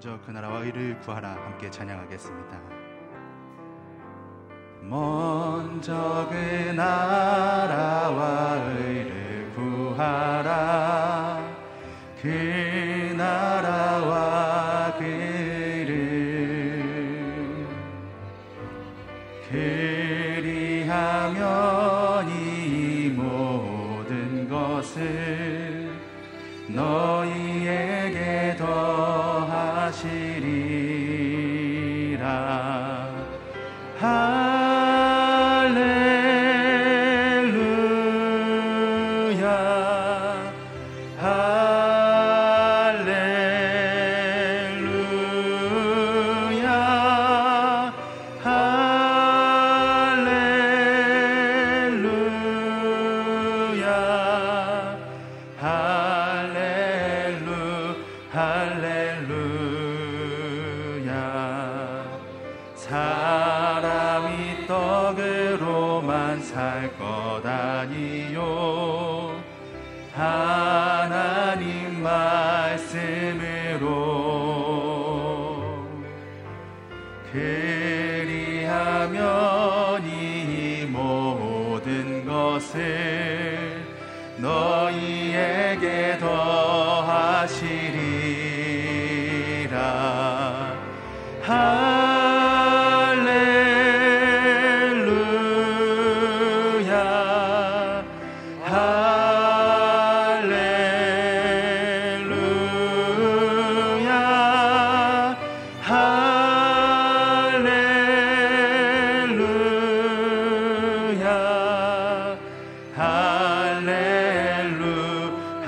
먼저 그 나라와 의를 구하라 함께 찬양하겠습니다. 먼저 그 나라와 의를 구하라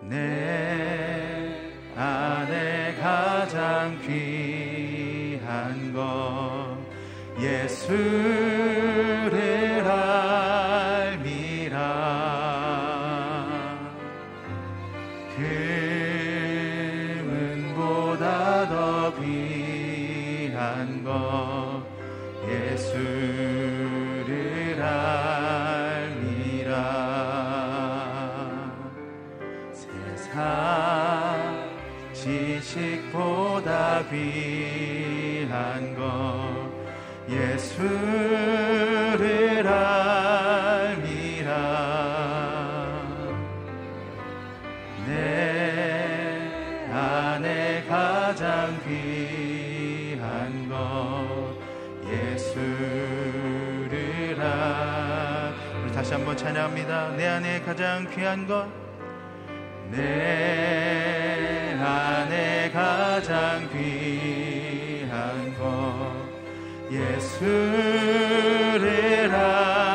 것내 안에 가장 귀한 것 예수 다. 내 안에 가장 귀한 것, 내 안에 가장 귀한 것, 예수를 알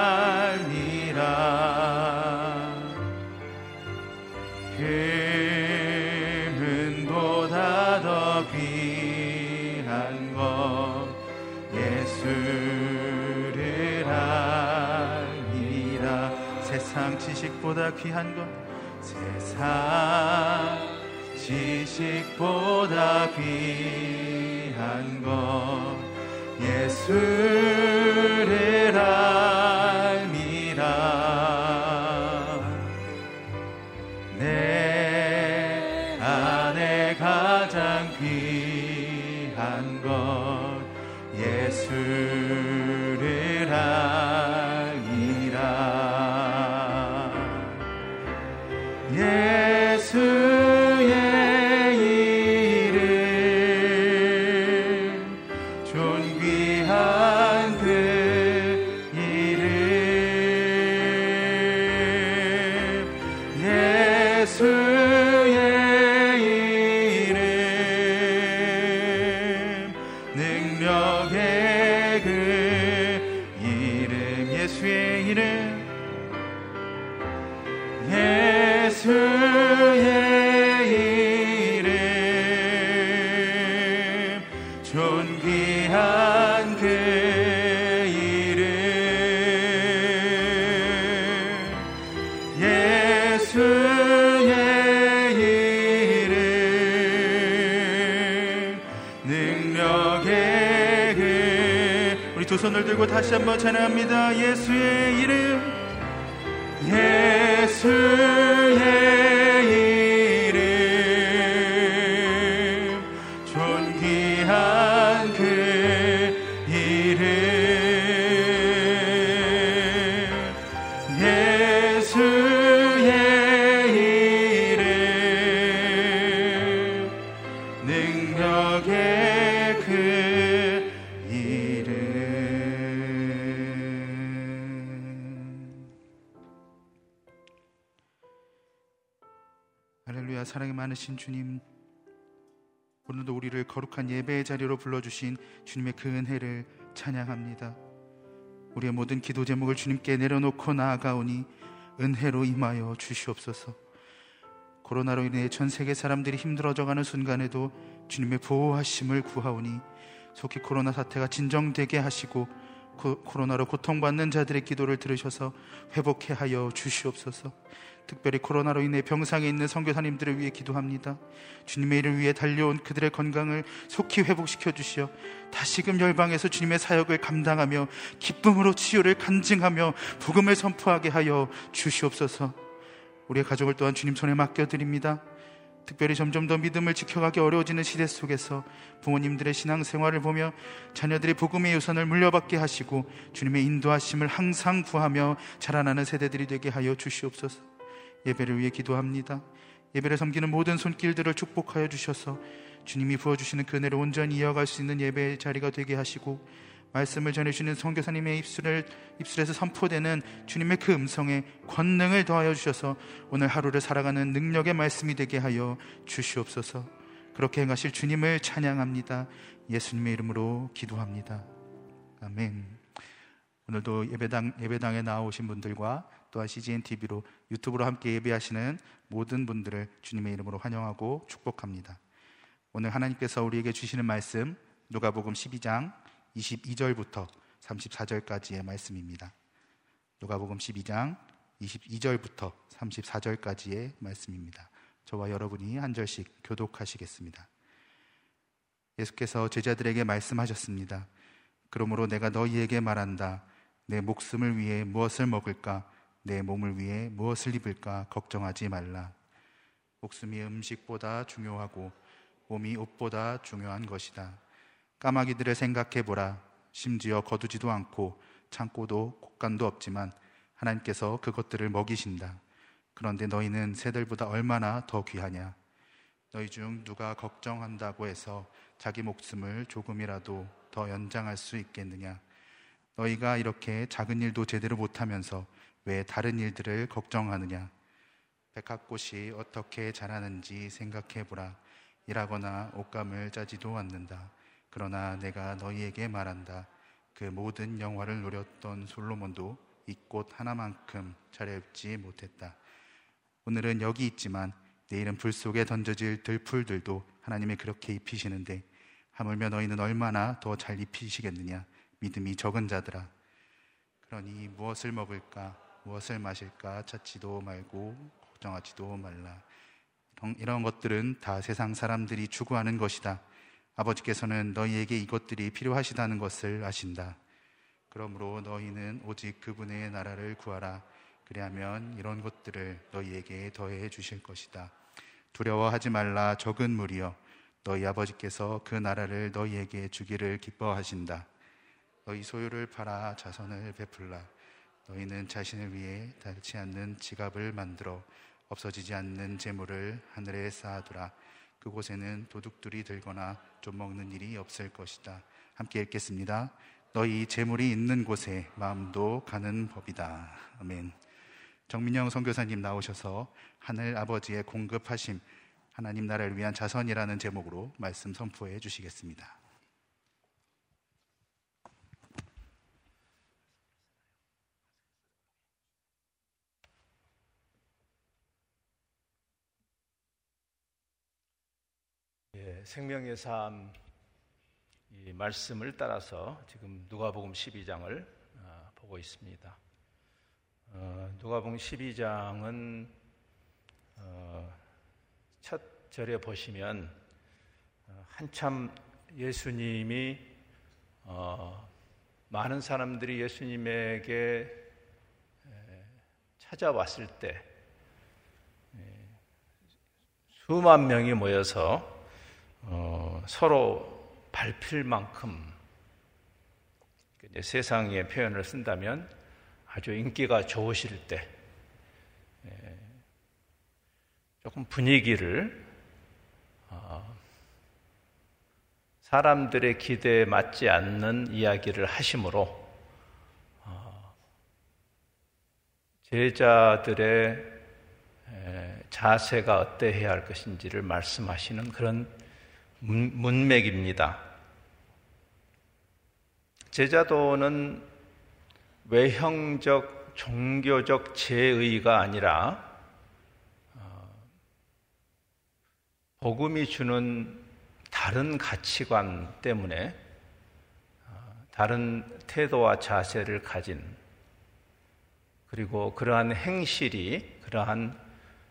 지식보다 귀한 것 세상 지식보다 귀한 것 예수를 알미라. 내 안에 가장 귀한 것 예수 다시 한번 찬양합니다. 예수의 이름, 많으신 주님, 오늘도 우리를 거룩한 예배의 자리로 불러주신 주님의 그 은혜를 찬양합니다. 우리의 모든 기도 제목을 주님께 내려놓고 나아가오니 은혜로 임하여 주시옵소서. 코로나로 인해 전 세계 사람들이 힘들어져가는 순간에도 주님의 보호하심을 구하오니 속히 코로나 사태가 진정되게 하시고 코로나로 고통받는 자들의 기도를 들으셔서 회복해 하여 주시옵소서. 특별히 코로나로 인해 병상에 있는 선교사님들을 위해 기도합니다. 주님의 일을 위해 달려온 그들의 건강을 속히 회복시켜 주시어 다시금 열방에서 주님의 사역을 감당하며 기쁨으로 치유를 간증하며 복음을 선포하게 하여 주시옵소서. 우리의 가족을 또한 주님 손에 맡겨 드립니다. 특별히 점점 더 믿음을 지켜가기 어려워지는 시대 속에서 부모님들의 신앙 생활을 보며 자녀들이 복음의 유산을 물려받게 하시고 주님의 인도하심을 항상 구하며 자라나는 세대들이 되게 하여 주시옵소서. 예배를 위해 기도합니다. 예배를 섬기는 모든 손길들을 축복하여 주셔서 주님이 부어주시는 그 은혜를 온전히 이어갈 수 있는 예배의 자리가 되게 하시고 말씀을 전해주시는 성교사님의 입술을, 입술에서 선포되는 주님의 그 음성에 권능을 더하여 주셔서 오늘 하루를 살아가는 능력의 말씀이 되게 하여 주시옵소서 그렇게 행하실 주님을 찬양합니다. 예수님의 이름으로 기도합니다. 아멘. 오늘도 예배당, 예배당에 나오신 분들과 또한 CGN TV로 유튜브로 함께 예배하시는 모든 분들을 주님의 이름으로 환영하고 축복합니다. 오늘 하나님께서 우리에게 주시는 말씀 누가복음 12장 22절부터 34절까지의 말씀입니다. 누가복음 12장 22절부터 34절까지의 말씀입니다. 저와 여러분이 한 절씩 교독하시겠습니다. 예수께서 제자들에게 말씀하셨습니다. 그러므로 내가 너희에게 말한다. 내 목숨을 위해 무엇을 먹을까? 내 몸을 위해 무엇을 입을까 걱정하지 말라. 목숨이 음식보다 중요하고 몸이 옷보다 중요한 것이다. 까마귀들을 생각해 보라. 심지어 거두지도 않고 창고도 곳간도 없지만 하나님께서 그것들을 먹이신다. 그런데 너희는 새들보다 얼마나 더 귀하냐? 너희 중 누가 걱정한다고 해서 자기 목숨을 조금이라도 더 연장할 수 있겠느냐? 너희가 이렇게 작은 일도 제대로 못하면서 왜 다른 일들을 걱정하느냐? 백합꽃이 어떻게 자라는지 생각해 보라. 일하거나 옷감을 짜지도 않는다. 그러나 내가 너희에게 말한다. 그 모든 영화를 누렸던 솔로몬도 이 꽃 하나만큼 차려입지 못했다. 오늘은 여기 있지만 내일은 불 속에 던져질 들풀들도 하나님이 그렇게 입히시는데 하물며 너희는 얼마나 더 잘 입히시겠느냐? 믿음이 적은 자들아. 그러니 무엇을 먹을까? 무엇을 마실까 찾지도 말고 걱정하지도 말라. 이런 것들은 다 세상 사람들이 추구하는 것이다. 아버지께서는 너희에게 이것들이 필요하시다는 것을 아신다. 그러므로 너희는 오직 그분의 나라를 구하라. 그리하면 이런 것들을 너희에게 더해 주실 것이다. 두려워하지 말라 적은 무리여 너희 아버지께서 그 나라를 너희에게 주기를 기뻐하신다. 너희 소유를 팔아 자선을 베풀라. 너희는 자신을 위해 닳지 않는 지갑을 만들어 없어지지 않는 재물을 하늘에 쌓아두라. 그곳에는 도둑들이 들거나 좀 먹는 일이 없을 것이다. 함께 읽겠습니다. 너희 재물이 있는 곳에 마음도 가는 법이다. 아멘. 정민영 선교사님 나오셔서 하늘 아버지의 공급하심 하나님 나라를 위한 자선이라는 제목으로 말씀 선포해 주시겠습니다. 예, 생명의 삶 이 말씀을 따라서 지금 누가복음 12장을 어, 보고 있습니다. 어, 누가복음 12장은 어, 첫 절에 보시면 어, 한참 예수님이 어, 많은 사람들이 예수님에게 찾아왔을 때 수만 명이 모여서 어, 서로 밟힐 만큼 세상의 표현을 쓴다면 아주 인기가 좋으실 때 예, 조금 분위기를 어, 사람들의 기대에 맞지 않는 이야기를 하심으로 어, 제자들의 자세가 어떠해야 할 것인지를 말씀하시는 그런 문맥입니다. 제자도는 외형적 종교적 제의가 아니라 어, 복음이 주는 다른 가치관 때문에 어, 다른 태도와 자세를 가진 그리고 그러한 행실이 그러한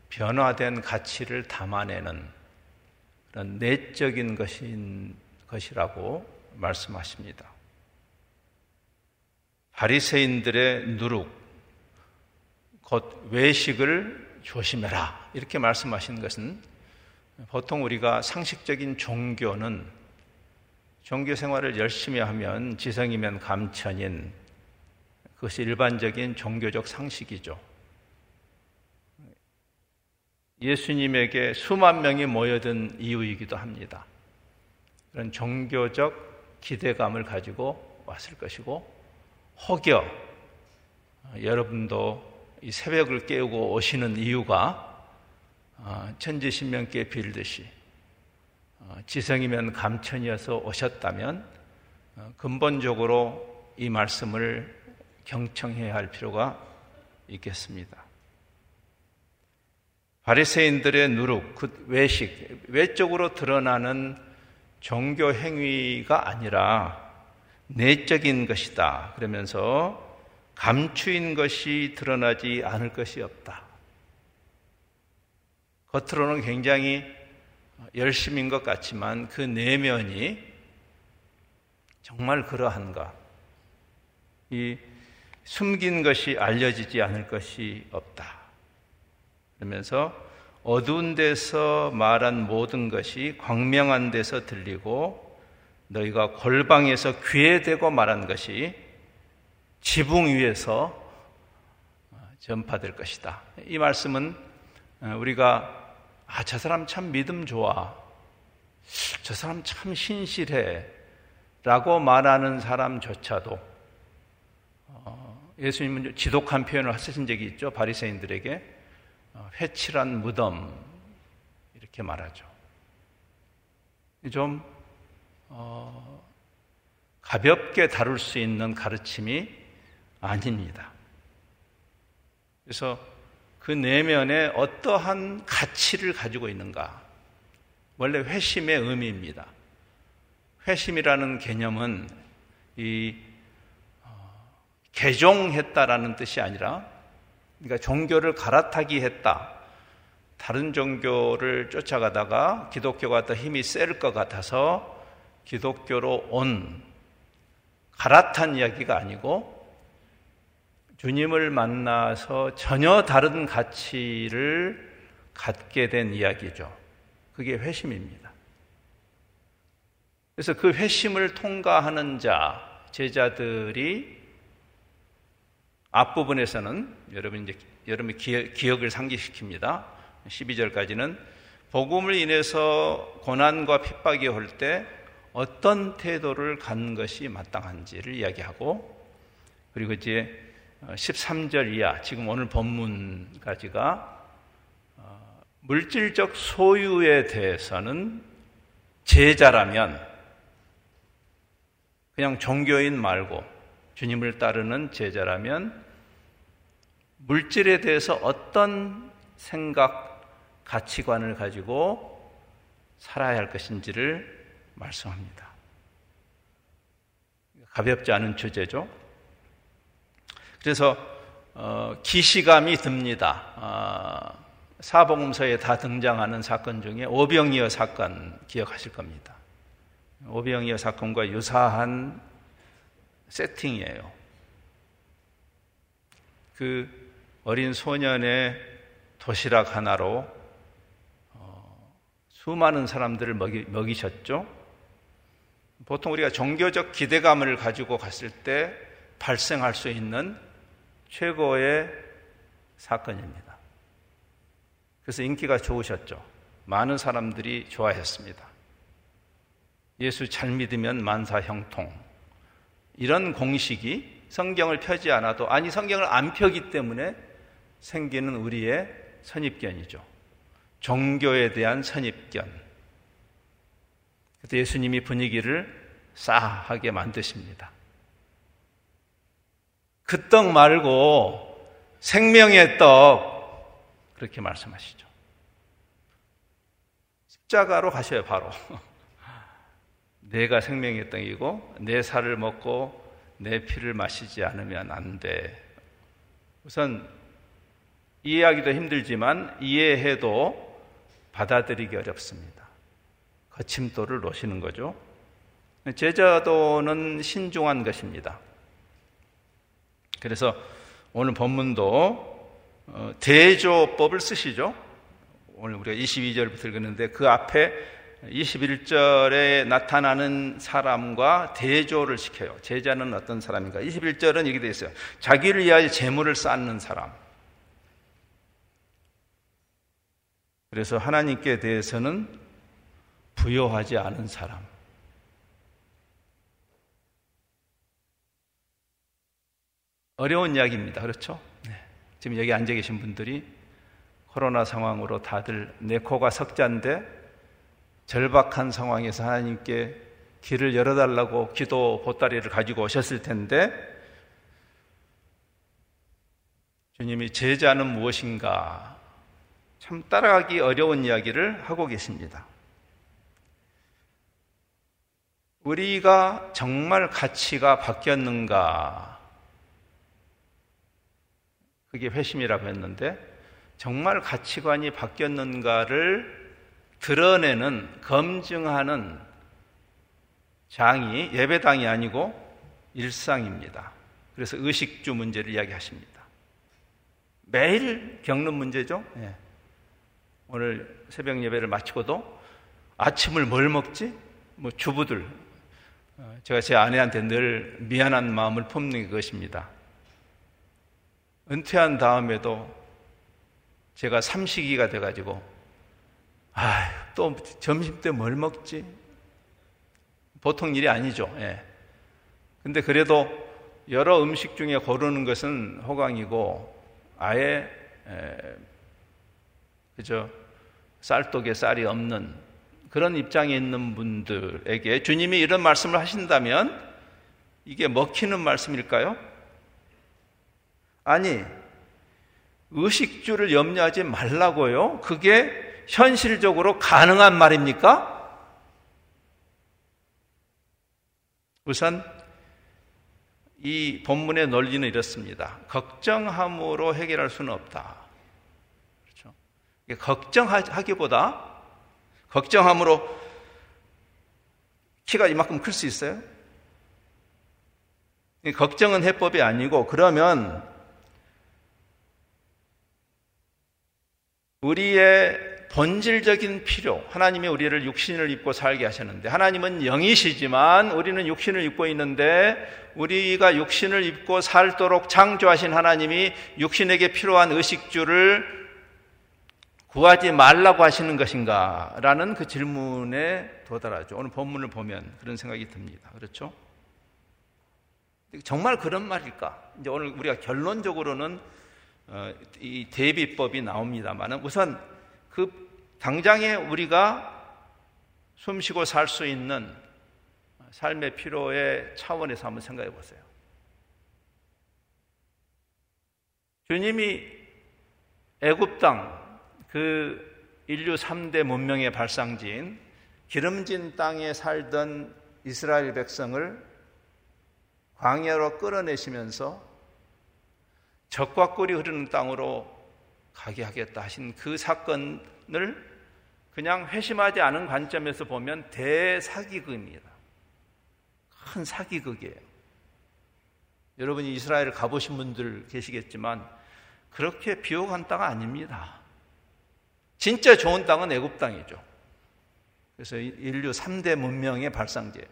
변화된 가치를 담아내는 그런 내적인 것인 것이라고 말씀하십니다. 바리새인들의 누룩, 곧 외식을 조심해라 이렇게 말씀하시는 것은 보통 우리가 상식적인 종교는 종교 생활을 열심히 하면 지성이면 감천인 그것이 일반적인 종교적 상식이죠. 예수님에게 수만 명이 모여든 이유이기도 합니다. 그런 종교적 기대감을 가지고 왔을 것이고, 혹여 여러분도 이 새벽을 깨우고 오시는 이유가 어, 천지신명께 빌듯이 어, 지성이면 감천이어서 오셨다면 어, 근본적으로 이 말씀을 경청해야 할 필요가 있겠습니다. 바리새인들의 누룩, 그 외식, 외적으로 드러나는 종교 행위가 아니라 내적인 것이다. 그러면서 감추인 것이 드러나지 않을 것이 없다. 겉으로는 굉장히 열심인 것 같지만 그 내면이 정말 그러한가. 이 숨긴 것이 알려지지 않을 것이 없다. 그러면서 어두운 데서 말한 모든 것이 광명한 데서 들리고 너희가 골방에서 귀에 대고 말한 것이 지붕 위에서 전파될 것이다. 이 말씀은 우리가 아, 저 사람 참 믿음 좋아. 저 사람 참 신실해. 라고 말하는 사람조차도 어, 예수님은 지독한 표현을 하신 적이 있죠. 바리새인들에게 어, 회칠한 무덤 이렇게 말하죠. 좀 어, 가볍게 다룰 수 있는 가르침이 아닙니다. 그래서 그 내면에 어떠한 가치를 가지고 있는가? 원래 회심의 의미입니다. 회심이라는 개념은 이 어, 개종했다라는 뜻이 아니라 그러니까 종교를 갈아타기 했다. 다른 종교를 쫓아가다가 기독교가 더 힘이 셀 것 같아서 기독교로 온 갈아탄 이야기가 아니고 주님을 만나서 전혀 다른 가치를 갖게 된 이야기죠. 그게 회심입니다. 그래서 그 회심을 통과하는 자, 제자들이 앞부분에서는 여러분 이제 여러분의 기억, 을 상기시킵니다. 12절까지는 복음을 인해서 고난과 핍박이 올 때 어떤 태도를 갖는 것이 마땅한지를 이야기하고 그리고 이제 13절 이하 지금 오늘 본문까지가 어, 물질적 소유에 대해서는 제자라면 그냥 종교인 말고 주님을 따르는 제자라면 물질에 대해서 어떤 생각, 가치관을 가지고 살아야 할 것인지를 말씀합니다. 가볍지 않은 주제죠. 그래서 어, 기시감이 듭니다. 어, 사복음서에 다 등장하는 사건 중에 오병이어 사건 기억하실 겁니다. 오병이어 사건과 유사한 세팅이에요. 그 어린 소년의 도시락 하나로 어, 수많은 사람들을 먹이, 먹이셨죠. 보통 우리가 종교적 기대감을 가지고 갔을 때 발생할 수 있는 최고의 사건입니다. 그래서 인기가 좋으셨죠. 많은 사람들이 좋아했습니다. 예수 잘 믿으면 만사 형통. 이런 공식이 성경을 펴지 않아도, 아니, 성경을 안 펴기 때문에 생기는 우리의 선입견이죠. 종교에 대한 선입견. 그때 예수님이 분위기를 싸하게 만드십니다. 그 떡 말고 생명의 떡, 그렇게 말씀하시죠. 십자가로 가셔요, 바로. 내가 생명의 떡이고 내 살을 먹고 내 피를 마시지 않으면 안 돼. 우선 이해하기도 힘들지만 이해해도 받아들이기 어렵습니다. 거침돌을 놓시는 거죠. 제자도는 신중한 것입니다. 그래서 오늘 본문도 어, 대조법을 쓰시죠. 오늘 우리가 22절부터 읽었는데 그 앞에 21절에 나타나는 사람과 대조를 시켜요. 제자는 어떤 사람인가? 21절은 이렇게 되어 있어요. 자기를 위하여 재물을 쌓는 사람. 그래서 하나님께 대해서는 부여하지 않은 사람. 어려운 이야기입니다. 그렇죠? 네. 지금 여기 앉아 계신 분들이 코로나 상황으로 다들 내 코가 석자인데 절박한 상황에서 하나님께 길을 열어달라고 기도 보따리를 가지고 오셨을 텐데 주님이 제자는 무엇인가 참 따라가기 어려운 이야기를 하고 계십니다. 우리가 정말 가치가 바뀌었는가? 그게 회심이라고 했는데 정말 가치관이 바뀌었는가를 드러내는, 검증하는 장이 예배당이 아니고 일상입니다. 그래서 의식주 문제를 이야기하십니다. 매일 겪는 문제죠. 예. 오늘 새벽 예배를 마치고도 아침을 뭘 먹지? 뭐 주부들 어, 제가 제 아내한테 늘 미안한 마음을 품는 것입니다. 은퇴한 다음에도 제가 삼식이가 돼가지고 아, 또 점심 때 뭘 먹지? 보통 일이 아니죠. 예. 근데 그래도 여러 음식 중에 고르는 것은 호강이고 아예 에, 그죠 쌀독에 쌀이 없는 그런 입장에 있는 분들에게 주님이 이런 말씀을 하신다면 이게 먹히는 말씀일까요? 아니 의식주를 염려하지 말라고요. 그게 현실적으로 가능한 말입니까? 우선 이 본문의 논리는 이렇습니다. 걱정함으로 해결할 수는 없다. 그렇죠? 걱정하기보다 걱정함으로 키가 이만큼 클 수 있어요? 걱정은 해법이 아니고 그러면 우리의 본질적인 필요. 하나님이 우리를 육신을 입고 살게 하셨는데 하나님은 영이시지만 우리는 육신을 입고 있는데 우리가 육신을 입고 살도록 창조하신 하나님이 육신에게 필요한 의식주를 구하지 말라고 하시는 것인가? 라는 그 질문에 도달하죠. 오늘 본문을 보면 그런 생각이 듭니다. 그렇죠? 정말 그런 말일까? 이제 오늘 우리가 결론적으로는 어, 이 대비법이 나옵니다만 우선 그 당장에 우리가 숨 쉬고 살 수 있는 삶의 필요의 차원에서 한번 생각해 보세요. 주님이 애굽 땅 그 인류 3대 문명의 발상지인 기름진 땅에 살던 이스라엘 백성을 광야로 끌어내시면서 적과 꿀이 흐르는 땅으로 가게 하겠다 하신 그 사건을 그냥 회심하지 않은 관점에서 보면 대사기극입니다. 큰 사기극이에요. 여러분이 이스라엘을 가보신 분들 계시겠지만 그렇게 비옥한 땅 아닙니다. 진짜 좋은 땅은 애굽 땅이죠. 그래서 인류 3대 문명의 발상제.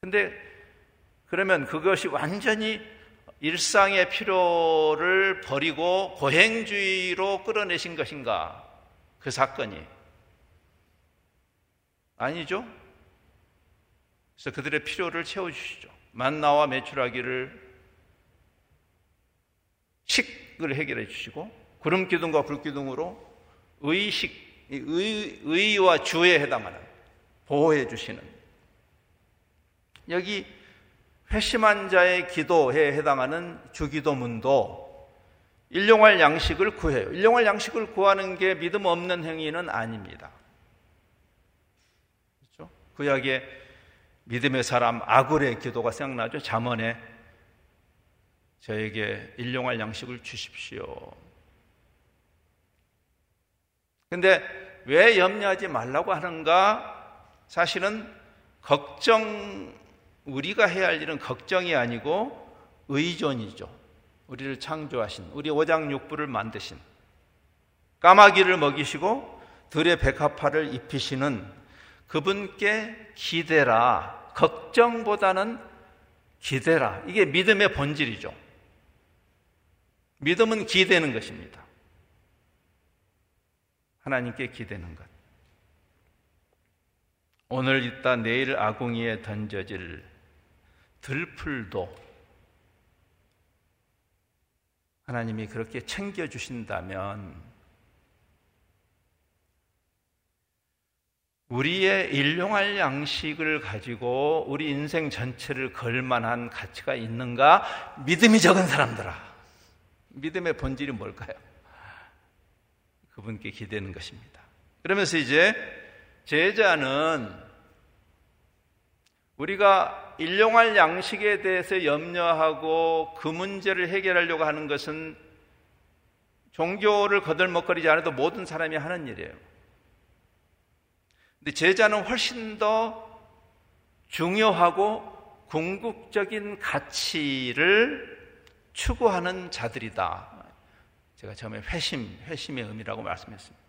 근데 그러면 그것이 완전히 일상의 필요를 버리고 고행주의로 끌어내신 것인가? 그 사건이. 아니죠? 그래서 그들의 필요를 채워주시죠. 만나와 매출하기를 식을 해결해 주시고 구름 기둥과 불 기둥으로 의식, 의, 의와 주에 해당하는 보호해 주시는 여기 회심한 자의 기도에 해당하는 주기도문도 일용할 양식을 구해요. 일용할 양식을 구하는 게 믿음 없는 행위는 아닙니다. 그렇죠? 구약의 믿음의 사람 아굴의 기도가 생각나죠. 잠언에 저에게 일용할 양식을 주십시오. 근데 왜 염려하지 말라고 하는가? 사실은 걱정, 우리가 해야 할 일은 걱정이 아니고 의존이죠. 우리를 창조하신, 우리 오장육부를 만드신, 까마귀를 먹이시고 들의 백합화를 입히시는 그분께 기대라. 걱정보다는 기대라. 이게 믿음의 본질이죠. 믿음은 기대는 것입니다. 하나님께 기대는 것. 오늘 있다 내일 아궁이에 던져질 들풀도 하나님이 그렇게 챙겨주신다면 우리의 일용할 양식을 가지고 우리 인생 전체를 걸 만한 가치가 있는가? 믿음이 적은 사람들아. 믿음의 본질이 뭘까요? 그분께 기대는 것입니다. 그러면서 이제 제자는 우리가 일용할 양식에 대해서 염려하고 그 문제를 해결하려고 하는 것은 종교를 거들먹거리지 않아도 모든 사람이 하는 일이에요. 근데 제자는 훨씬 더 중요하고 궁극적인 가치를 추구하는 자들이다. 제가 처음에 회심, 회심의 의미라고 말씀했습니다.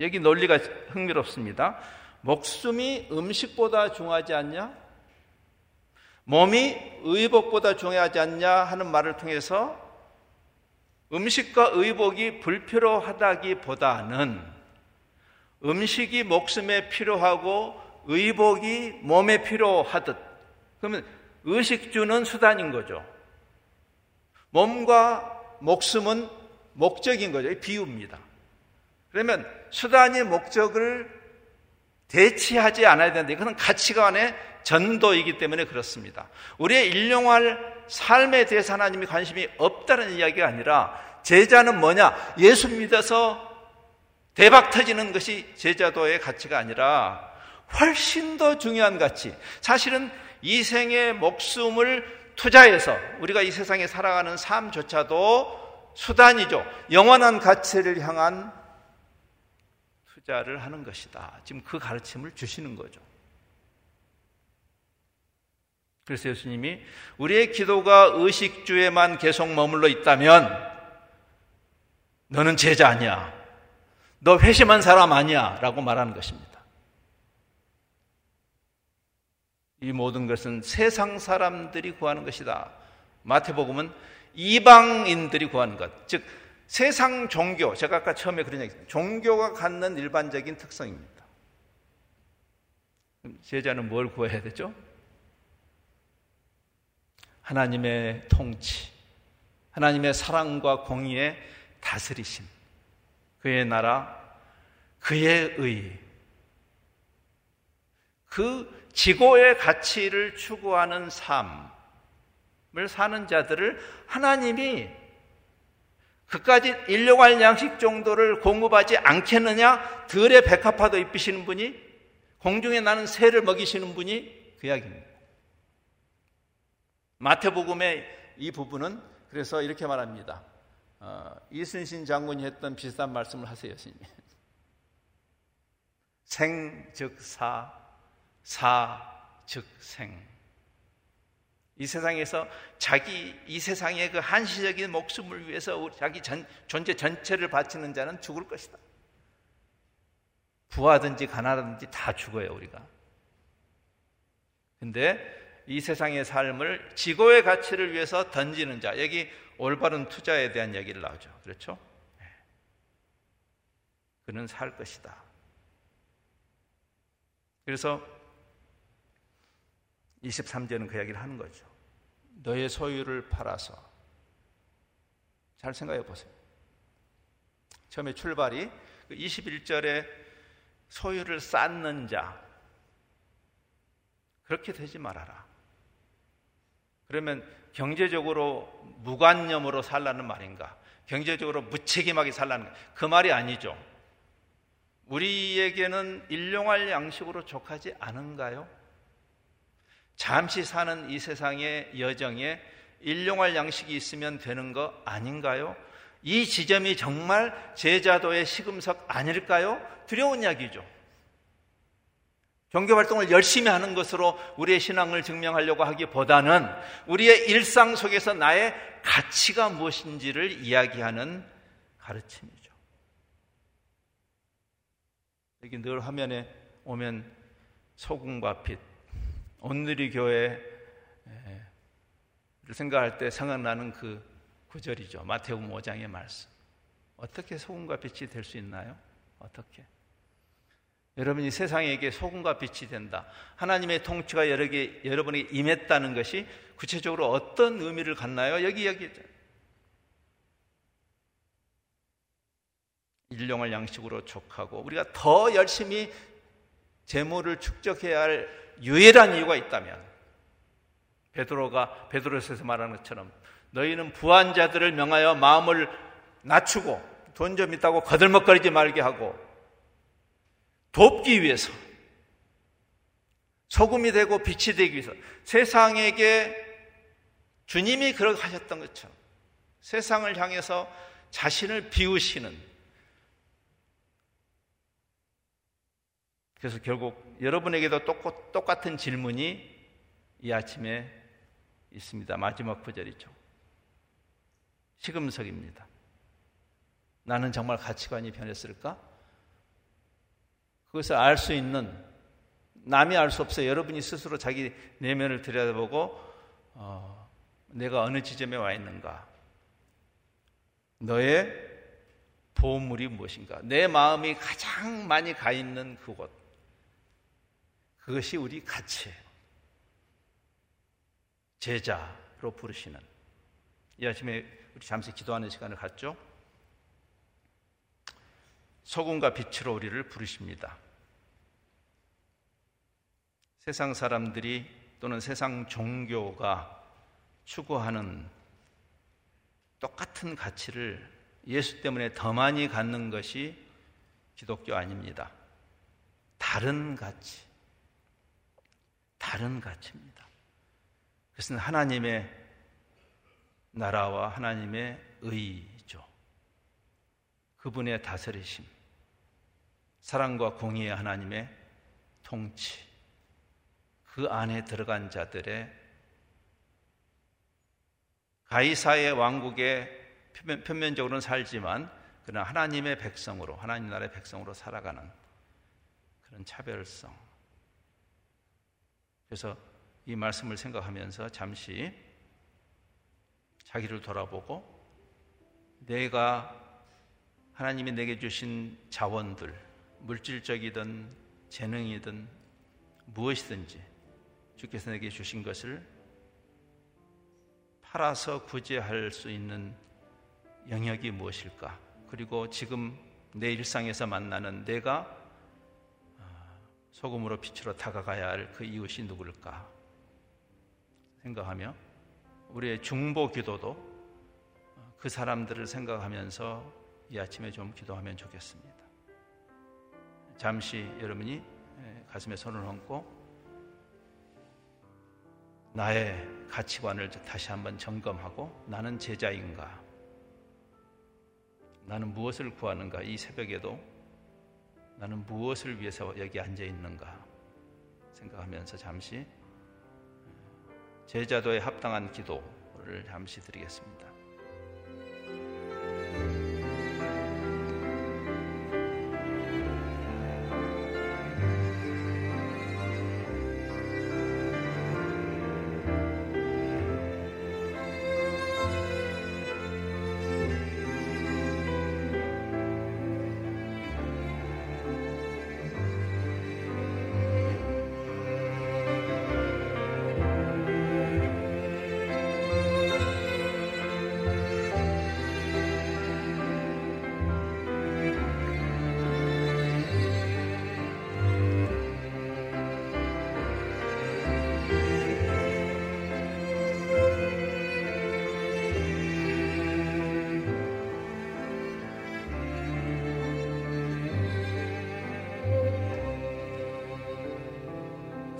여기 논리가 흥미롭습니다. 목숨이 음식보다 중요하지 않냐? 몸이 의복보다 중요하지 않냐 하는 말을 통해서 음식과 의복이 불필요하다기보다는 음식이 목숨에 필요하고 의복이 몸에 필요하듯 그러면 의식주는 수단인 거죠. 몸과 목숨은 목적인 거죠. 비유입니다. 그러면 수단이 목적을 대치하지 않아야 되는데 이것은 가치관의 전도이기 때문에 그렇습니다. 우리의 일용할 삶에 대해서 하나님이 관심이 없다는 이야기가 아니라 제자는 뭐냐? 예수 믿어서 대박 터지는 것이 제자도의 가치가 아니라 훨씬 더 중요한 가치. 사실은 이 생의 목숨을 투자해서 우리가 이 세상에 살아가는 삶조차도 수단이죠. 영원한 가치를 향한 투자를 하는 것이다. 지금 그 가르침을 주시는 거죠. 그래서 예수님이 우리의 기도가 의식주에만 계속 머물러 있다면 너는 제자 아니야. 너 회심한 사람 아니야. 라고 말하는 것입니다. 이 모든 것은 세상 사람들이 구하는 것이다. 마태복음은 이방인들이 구하는 것. 즉, 세상 종교, 제가 아까 처음에 그런 얘기 했어요. 종교가 갖는 일반적인 특성입니다. 제자는 뭘 구해야 되죠? 하나님의 통치, 하나님의 사랑과 공의의 다스리심, 그의 나라, 그의 의, 그 지고의 가치를 추구하는 삶을 사는 자들을 하나님이 그까지 일용할 양식 정도를 공급하지 않겠느냐? 들의 백합화도 입히시는 분이 공중에 나는 새를 먹이시는 분이 그 이야기입니다. 마태복음의 이 부분은 그래서 이렇게 말합니다. 어, 이순신 장군이 했던 비슷한 말씀을 하세요, 스님. 생, 즉, 사, 사, 즉, 생. 이 세상에서 자기, 이 세상의 그 한시적인 목숨을 위해서 자기 전, 존재 전체를 바치는 자는 죽을 것이다. 부하든지 가난하든지 다 죽어요, 우리가. 근데 이 세상의 삶을 지고의 가치를 위해서 던지는 자. 여기 올바른 투자에 대한 얘기를 나오죠. 그렇죠? 네. 그는 살 것이다. 그래서 23절은 그 이야기를 하는 거죠. 너의 소유를 팔아서 잘 생각해 보세요. 처음에 출발이 21절에 그 소유를 쌓는 자 그렇게 되지 말아라. 그러면 경제적으로 무관념으로 살라는 말인가? 경제적으로 무책임하게 살라는 그 말이 아니죠. 우리에게는 일용할 양식으로 족하지 않은가요? 잠시 사는 이 세상의 여정에 일용할 양식이 있으면 되는 거 아닌가요? 이 지점이 정말 제자도의 시금석 아닐까요? 두려운 이야기죠. 종교 활동을 열심히 하는 것으로 우리의 신앙을 증명하려고 하기보다는 우리의 일상 속에서 나의 가치가 무엇인지를 이야기하는 가르침이죠. 여기 늘 화면에 오면 소금과 빛, 오늘이 교회를 생각할 때 생각나는 그 구절이죠. 마태복음 5장의 말씀. 어떻게 소금과 빛이 될 수 있나요? 어떻게? 여러분이 세상에게 소금과 빛이 된다. 하나님의 통치가 여러 개, 여러분에게 임했다는 것이 구체적으로 어떤 의미를 갖나요? 여기 이야기했죠. 일용할 양식으로 족하고 우리가 더 열심히 재물을 축적해야 할 유일한 이유가 있다면 베드로가 베드로에서 말하는 것처럼 너희는 부한 자들을 명하여 마음을 낮추고 돈 좀 있다고 거들먹거리지 말게 하고 돕기 위해서 소금이 되고 빛이 되기 위해서 세상에게 주님이 그렇게 하셨던 것처럼 세상을 향해서 자신을 비우시는 그래서 결국 여러분에게도 똑같 은 질문이 이 아침에 있습니다. 마지막 구절이죠. 시금석입니다. 나는 정말 가치관이 변했을까? 그것을 알 수 있는 남이 알 수 없어요. 여러분이 스스로 자기 내면을 들여다보고 어, 내가 어느 지점에 와 있는가? 너의 보물이 무엇인가? 내 마음이 가장 많이 가 있는 그곳. 그것이 우리 가치예요. 제자로 부르시는. 이 아침에 우리 잠시 기도하는 시간을 갖죠. 소금과 빛으로 우리를 부르십니다. 세상 사람들이 또는 세상 종교가 추구하는 똑같은 가치를 예수 때문에 더 많이 갖는 것이 기독교 아닙니다. 다른 가치. 다른 가치입니다. 그것은 하나님의 나라와 하나님의 의죠. 그분의 다스리심. 사랑과 공의의 하나님의 통치. 그 안에 들어간 자들의 가이사의 왕국에 표면, 적으로는 살지만 그러나 하나님의 백성으로 하나님 나라의 백성으로 살아가는 그런 차별성. 그래서 이 말씀을 생각하면서 잠시 자기를 돌아보고 내가 하나님이 내게 주신 자원들, 물질적이든 재능이든 무엇이든지 주께서 내게 주신 것을 팔아서 구제할 수 있는 영역이 무엇일까? 그리고 지금 내 일상에서 만나는 내가 아, 소금으로 빛으로 다가가야 할 그 이웃이 누굴까? 생각하며 우리의 중보 기도도 어, 그 사람들을 생각하면서 이 아침에 좀 기도하면 좋겠습니다. 잠시 여러분이 예, 가슴에 손을 얹고 나의 가치관을 다시 한번 점검하고 나는 제자인가? 나는 무엇을 구하는가? 이 새벽에도 나는 무엇을 위해서 여기 앉아 있는가? 생각하면서 잠시 제자도에 합당한 기도를 잠시 드리겠습니다.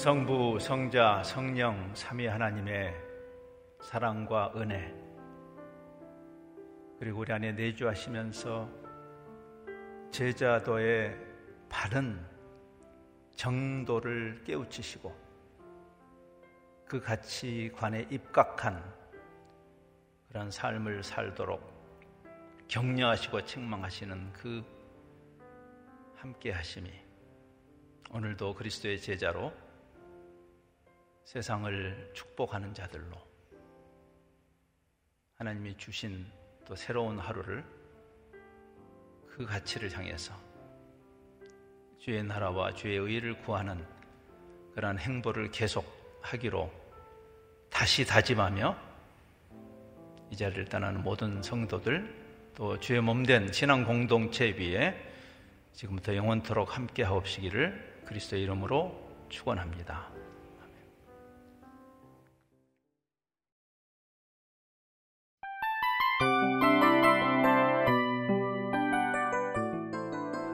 성부, 성자, 성령, 삼위 하나님의 사랑과 은혜 그리고 우리 안에 내주하시면서 제자도의 바른 정도를 깨우치시고 그 가치관에 입각한 그런 삶을 살도록 격려하시고 책망하시는 그 함께 하심이 오늘도 그리스도의 제자로 세상을 축복하는 자들로 하나님이 주신 또 새로운 하루를 그 가치를 향해서 주의 나라와 주의 의를 구하는 그러한 행보를 계속하기로 다시 다짐하며 이 자리를 떠나는 모든 성도들 또 주의 몸된 신앙 공동체 위에 지금부터 영원토록 함께 하옵시기를 그리스도의 이름으로 축원합니다.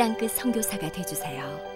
땅끝 성교사가 되주세요